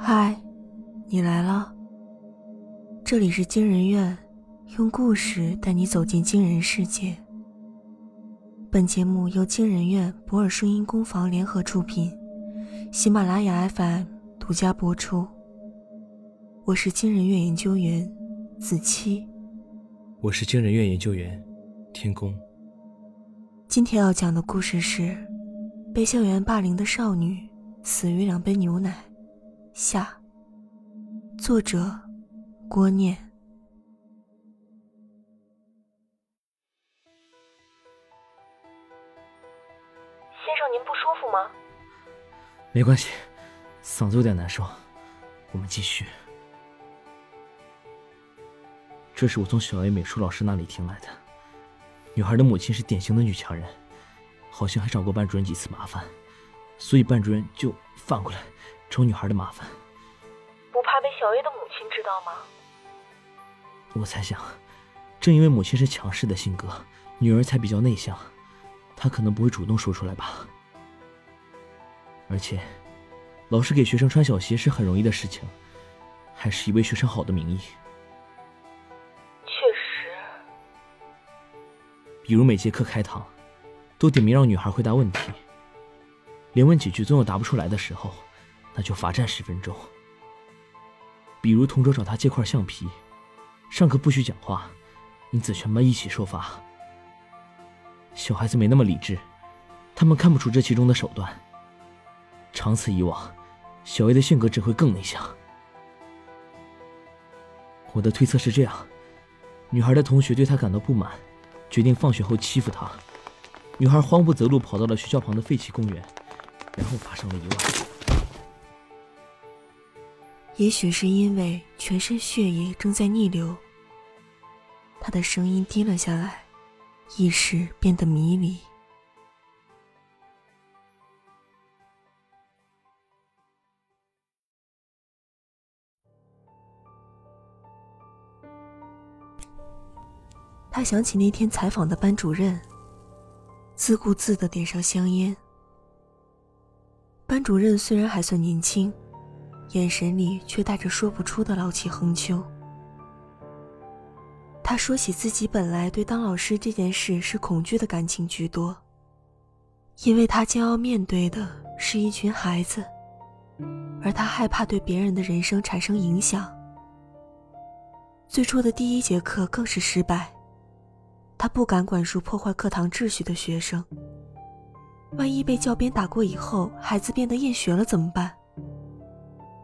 嗨，你来了。这里是惊人院，用故事带你走进惊人世界。本节目由惊人院博尔声音工坊联合出品，喜马拉雅 FM 独家播出。我是惊人院研究员子期，我是惊人院研究员天宫。今天要讲的故事是：被校园霸凌的少女死于两杯牛奶。下。作者：郭念。先生，您不舒服吗？没关系，嗓子有点难受。我们继续。这是我从小 A 美术老师那里听来的。女孩的母亲是典型的女强人，好像还找过班主任几次麻烦，所以班主任就反过来。找女孩的麻烦，不怕被小 A 的母亲知道吗？我猜想，正因为母亲是强势的性格，女儿才比较内向，她可能不会主动说出来吧。而且，老师给学生穿小鞋是很容易的事情，还是以为学生好的名义。确实，比如每节课开堂，都点名让女孩回答问题，连问几句总有答不出来的时候。那就罚站十分钟。比如同桌找他借块橡皮，上课不许讲话，因此全班一起受罚。小孩子没那么理智，他们看不出这其中的手段。长此以往，小 A 的性格只会更内向。我的推测是这样：女孩的同学对她感到不满，决定放学后欺负她。女孩慌不择路跑到了学校旁的废弃公园，然后发生了意外。也许是因为全身血液正在逆流，他的声音低了下来，意识变得迷离。他想起那天采访的班主任，自顾自的点上香烟。班主任虽然还算年轻。眼神里却带着说不出的老气横秋。他说起自己本来对当老师这件事是恐惧的感情居多，因为他将要面对的是一群孩子，而他害怕对别人的人生产生影响。最初的第一节课更是失败，他不敢管束破坏课堂秩序的学生。万一被教鞭打过以后，孩子变得厌学了怎么办？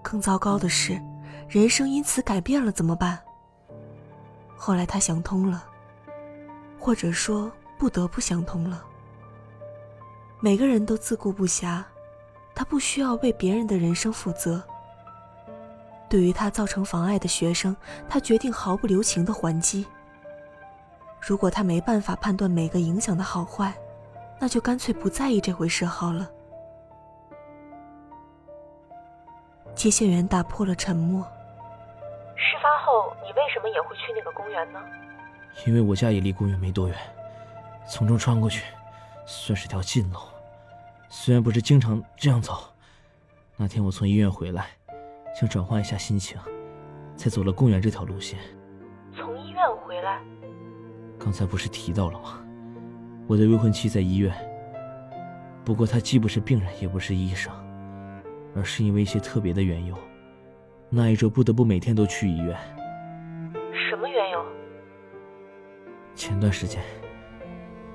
更糟糕的是，人生因此改变了怎么办？后来他想通了，或者说不得不想通了。每个人都自顾不暇，他不需要为别人的人生负责。对于他造成妨碍的学生，他决定毫不留情的还击。如果他没办法判断每个影响的好坏，那就干脆不在意这回事好了。接线员打破了沉默。事发后，你为什么也会去那个公园呢？因为我家也离公园没多远，从中穿过去，算是条近路。虽然不是经常这样走，那天我从医院回来，想转换一下心情，才走了公园这条路线。从医院回来？刚才不是提到了吗？我的未婚妻在医院，不过她既不是病人，也不是医生。而是因为一些特别的缘由，那一周不得不每天都去医院。什么缘由？前段时间，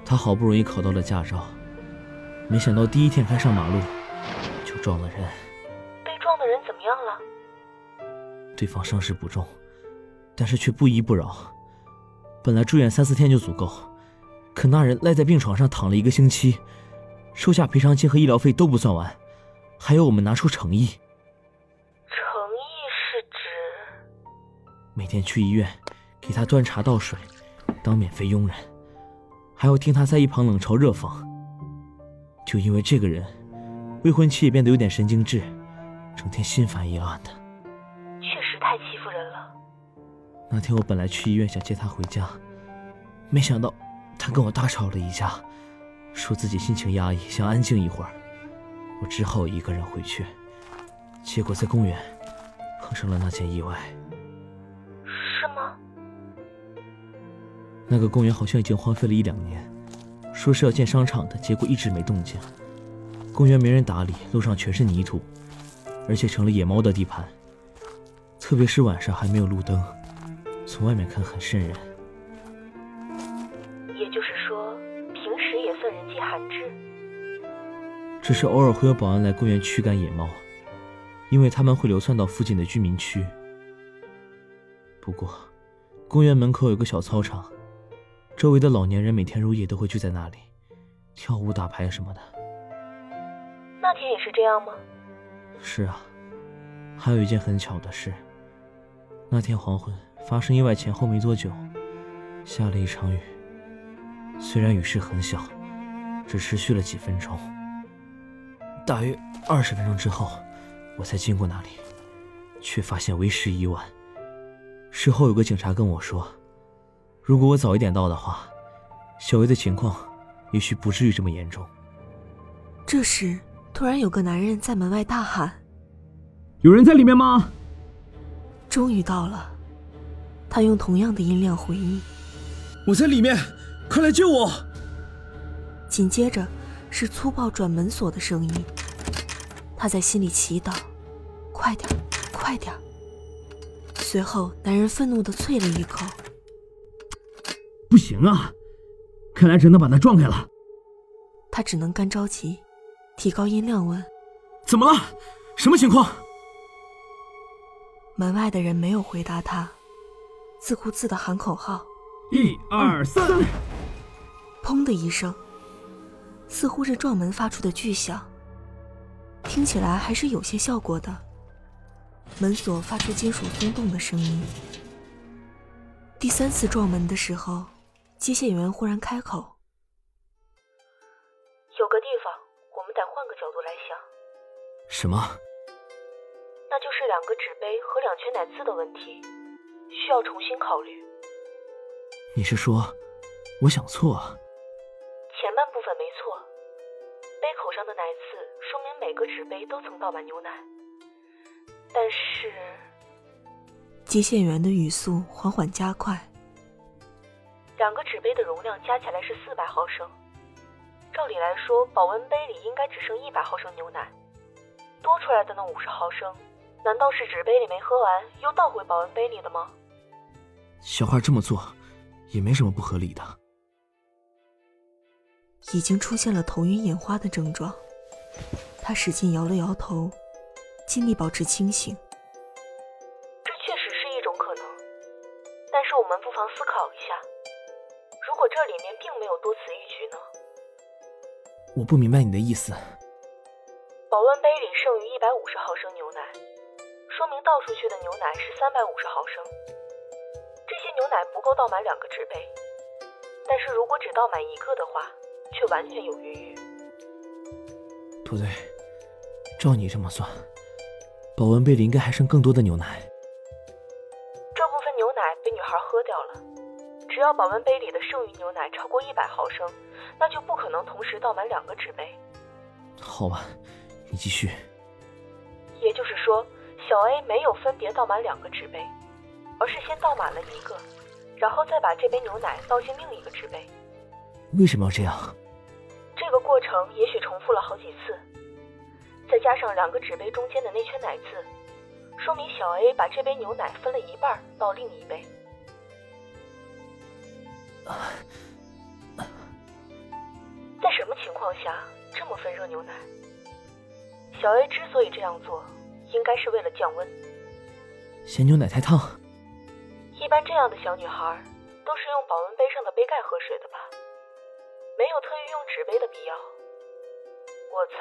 他好不容易考到了驾照，没想到第一天开上马路就撞了人。被撞的人怎么样了？对方伤势不重，但是却不依不饶。本来住院三四天就足够，可那人赖在病床上躺了一个星期，收下赔偿金和医疗费都不算完。还要，我们拿出诚意。诚意是指每天去医院给他端茶倒水，当免费佣人，还要听他在一旁冷嘲热讽。就因为这个人，未婚妻也变得有点神经质，整天心烦意乱的。确实太欺负人了。那天我本来去医院想接他回家，没想到他跟我大吵了一架，说自己心情压抑，想安静一会儿。我只好一个人回去，结果在公园，碰上了那件意外。是吗？那个公园好像已经荒废了一两年，说是要建商场的，结果一直没动静。公园没人打理，路上全是泥土，而且成了野猫的地盘。特别是晚上还没有路灯，从外面看很瘆人。只是偶尔会有保安来公园驱赶野猫，因为他们会流窜到附近的居民区。不过，公园门口有个小操场，周围的老年人每天入夜都会聚在那里，跳舞、打牌什么的。那天也是这样吗？是啊，还有一件很巧的事。那天黄昏发生意外前后没多久，下了一场雨。虽然雨势很小，只持续了几分钟。大约二十分钟之后，我才经过那里，却发现为时已晚。事后有个警察跟我说，如果我早一点到的话，小薇的情况也许不至于这么严重。这时，突然有个男人在门外大喊：“有人在里面吗？”终于到了，他用同样的音量回应：“我在里面，快来救我！”紧接着是粗暴转门锁的声音。他在心里祈祷：“快点，快点！”随后，男人愤怒的啐了一口：“不行啊，看来只能把他撞开了。”他只能干着急，提高音量问：“怎么了？什么情况？”门外的人没有回答他，自顾自的喊口号：“一二三！”砰的一声，似乎是撞门发出的巨响，听起来还是有些效果的。门锁发出金属松动的声音。第三次撞门的时候，接线员忽然开口：“有个地方，我们得换个角度来想。”什么？那就是两个纸杯和两圈奶渍的问题，需要重新考虑。你是说，我想错？前半部分没错，杯口上的奶渍说明每个纸杯都曾倒满牛奶。但是，接线员的语速缓缓加快。两个纸杯的容量加起来是四百毫升，照理来说，保温杯里应该只剩一百毫升牛奶，多出来的那五十毫升，难道是纸杯里没喝完又倒回保温杯里的吗？小花这么做，也没什么不合理的。已经出现了头晕眼花的症状，他使劲摇了摇头。尽力保持清醒，这确实是一种可能。但是我们不妨思考一下，如果这里面并没有多此一举呢？我不明白你的意思。保温杯里剩余一百五十毫升牛奶，说明倒出去的牛奶是三百五十毫升。这些牛奶不够倒满两个纸杯，但是如果只倒满一个的话，却完全有余裕。不对，照你这么算。保温杯里应该还剩更多的牛奶。这部分牛奶被女孩喝掉了。只要保温杯里的剩余牛奶超过一百毫升，那就不可能同时倒满两个纸杯。好吧，你继续。也就是说，小 A 没有分别倒满两个纸杯，而是先倒满了一个，然后再把这杯牛奶倒进另一个纸杯。为什么要这样？这个过程也许重复了好几次。再加上两个纸杯中间的那圈奶渍，说明小 A 把这杯牛奶分了一半到另一杯。在什么情况下这么分热牛奶？小 A 之所以这样做，应该是为了降温。嫌牛奶太烫。一般这样的小女孩都是用保温杯上的杯盖喝水的吧？没有特意用纸杯的必要。我猜。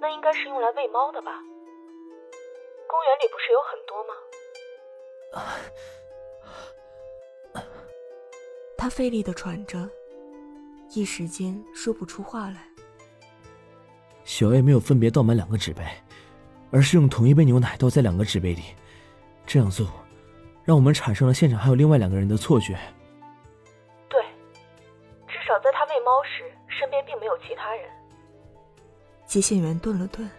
那应该是用来喂猫的吧？公园里不是有很多吗？他费力的喘着，一时间说不出话来。小 A 没有分别倒满两个纸杯，而是用同一杯牛奶倒在两个纸杯里。这样做，让我们产生了现场还有另外两个人的错觉。接线员顿了顿，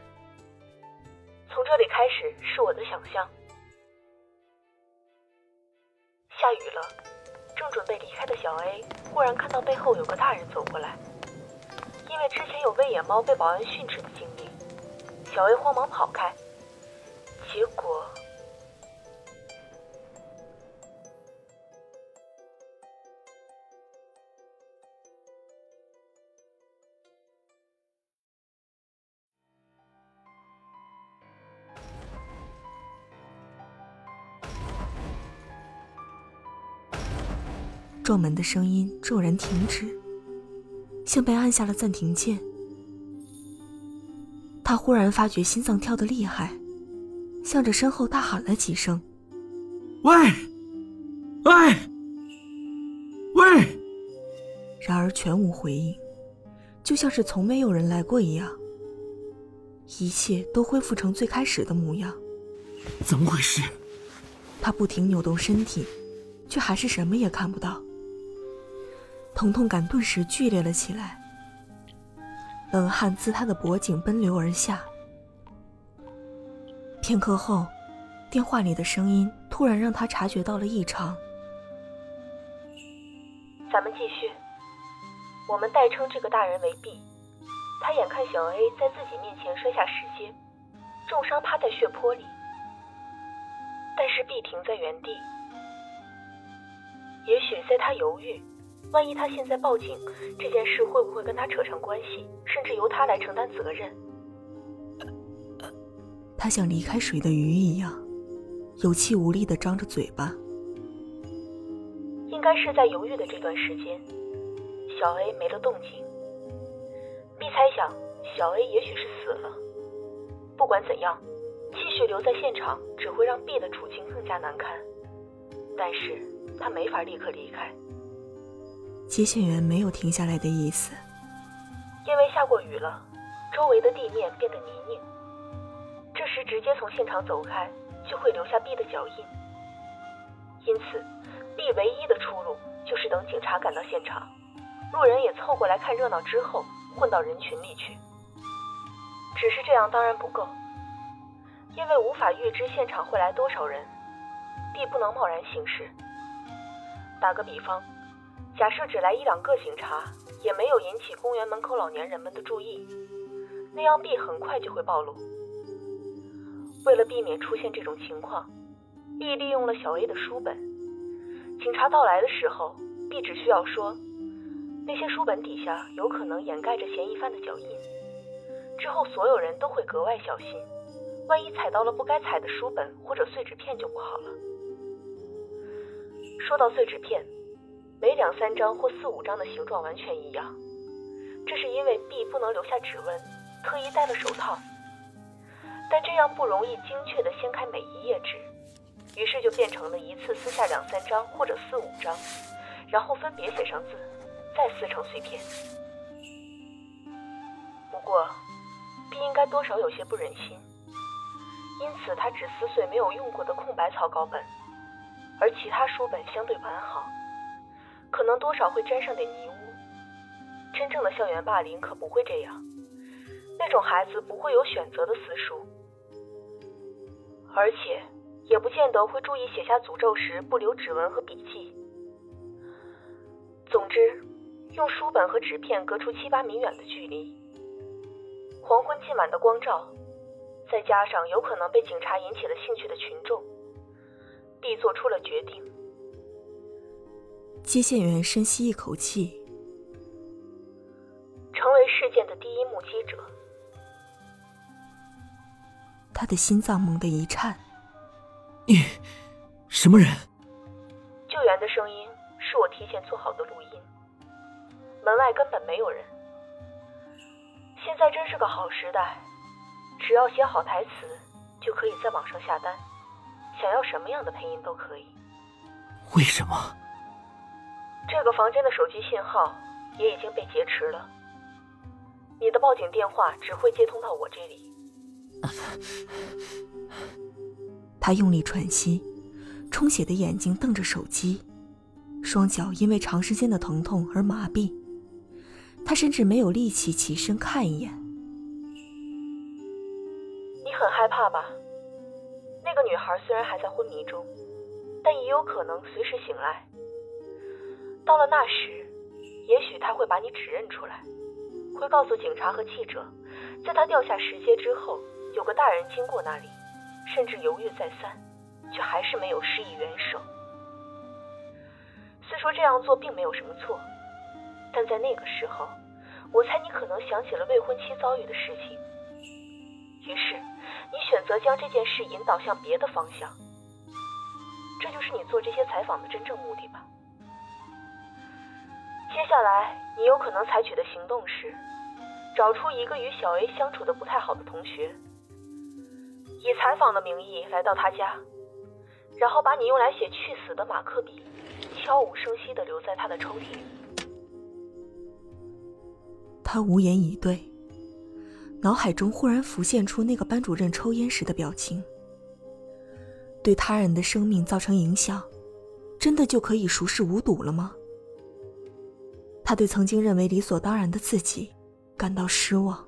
从这里开始是我的想象。下雨了，正准备离开的小 A 忽然看到背后有个大人走过来。因为之前有喂野猫被保安训斥的经历，小 A 慌忙跑开，结果。撞门的声音骤然停止，像被按下了暂停键。他忽然发觉心脏跳得厉害，向着身后大喊了几声：“喂，喂，喂！”然而全无回应，就像是从没有人来过一样。一切都恢复成最开始的模样。怎么回事？他不停扭动身体，却还是什么也看不到。疼痛感顿时剧烈了起来，冷汗自他的脖颈奔流而下。片刻后，电话里的声音突然让他察觉到了异常。咱们继续。我们代称这个大人为 B，他眼看小 A 在自己面前摔下石阶，重伤趴在血泊里，但是 B 停在原地。也许在他犹豫。万一他现在报警，这件事会不会跟他扯上关系，甚至由他来承担责任？他像离开水的鱼一样，有气无力的张着嘴巴。应该是在犹豫的这段时间，小 A 没了动静。B 猜想，小 A 也许是死了。不管怎样，继续留在现场只会让 B 的处境更加难堪。但是他没法立刻离开。接线员没有停下来的意思，因为下过雨了，周围的地面变得泥泞。这时直接从现场走开，就会留下 B 的脚印。因此，B 唯一的出路就是等警察赶到现场，路人也凑过来看热闹之后，混到人群里去。只是这样当然不够，因为无法预知现场会来多少人，B 不能贸然行事。打个比方。假设只来一两个警察，也没有引起公园门口老年人们的注意，那样 B 很快就会暴露。为了避免出现这种情况，B 利用了小 A 的书本。警察到来的时候，B 只需要说那些书本底下有可能掩盖着嫌疑犯的脚印，之后所有人都会格外小心，万一踩到了不该踩的书本或者碎纸片就不好了。说到碎纸片。每两三张或四五张的形状完全一样，这是因为 B 不能留下指纹，特意戴了手套。但这样不容易精确地掀开每一页纸，于是就变成了一次撕下两三张或者四五张，然后分别写上字，再撕成碎片。不过，B 应该多少有些不忍心，因此他只撕碎没有用过的空白草稿本，而其他书本相对完好。可能多少会沾上点泥污。真正的校园霸凌可不会这样，那种孩子不会有选择的私书，而且也不见得会注意写下诅咒时不留指纹和笔记。总之，用书本和纸片隔出七八米远的距离，黄昏浸满的光照，再加上有可能被警察引起了兴趣的群众，B 做出了决定。接线员深吸一口气，成为事件的第一目击者。他的心脏猛地一颤。你，什么人？救援的声音是我提前做好的录音。门外根本没有人。现在真是个好时代，只要写好台词，就可以在网上下单，想要什么样的配音都可以。为什么？这个房间的手机信号也已经被劫持了，你的报警电话只会接通到我这里。他用力喘息，充血的眼睛瞪着手机，双脚因为长时间的疼痛而麻痹，他甚至没有力气起身看一眼。你很害害怕吧？那个女孩虽然还在昏迷中，但也有可能随时醒来。到了那时，也许他会把你指认出来，会告诉警察和记者，在他掉下石阶之后，有个大人经过那里，甚至犹豫再三，却还是没有施以援手。虽说这样做并没有什么错，但在那个时候，我猜你可能想起了未婚妻遭遇的事情，于是你选择将这件事引导向别的方向。这就是你做这些采访的真正目的吧？接下来你有可能采取的行动是，找出一个与小 A 相处的不太好的同学，以采访的名义来到他家，然后把你用来写“去死”的马克笔。悄无声息的留在他的抽屉里。他无言以对，脑海中忽然浮现出那个班主任抽烟时的表情。对他人的生命造成影响，真的就可以熟视无睹了吗？他对曾经认为理所当然的自己感到失望。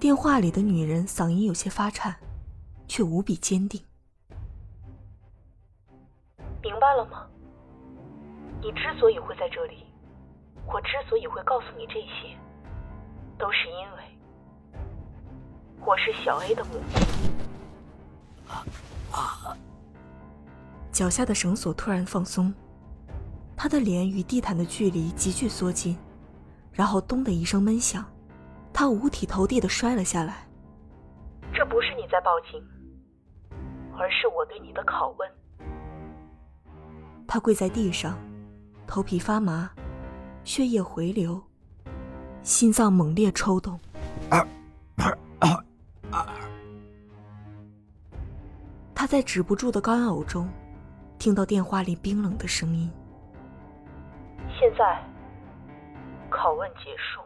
电话里的女人嗓音有些发颤，却无比坚定。明白了吗？你之所以会在这里，我之所以会告诉你这些，都是因为我是小 A 的母亲。脚下的绳索突然放松，他的脸与地毯的距离急剧缩近，然后咚的一声闷响。他五体投地的摔了下来。这不是你在报警，而是我对你的拷问。他跪在地上，头皮发麻，血液回流，心脏猛烈抽动。他在止不住的干呕中，听到电话里冰冷的声音：“现在，拷问结束。”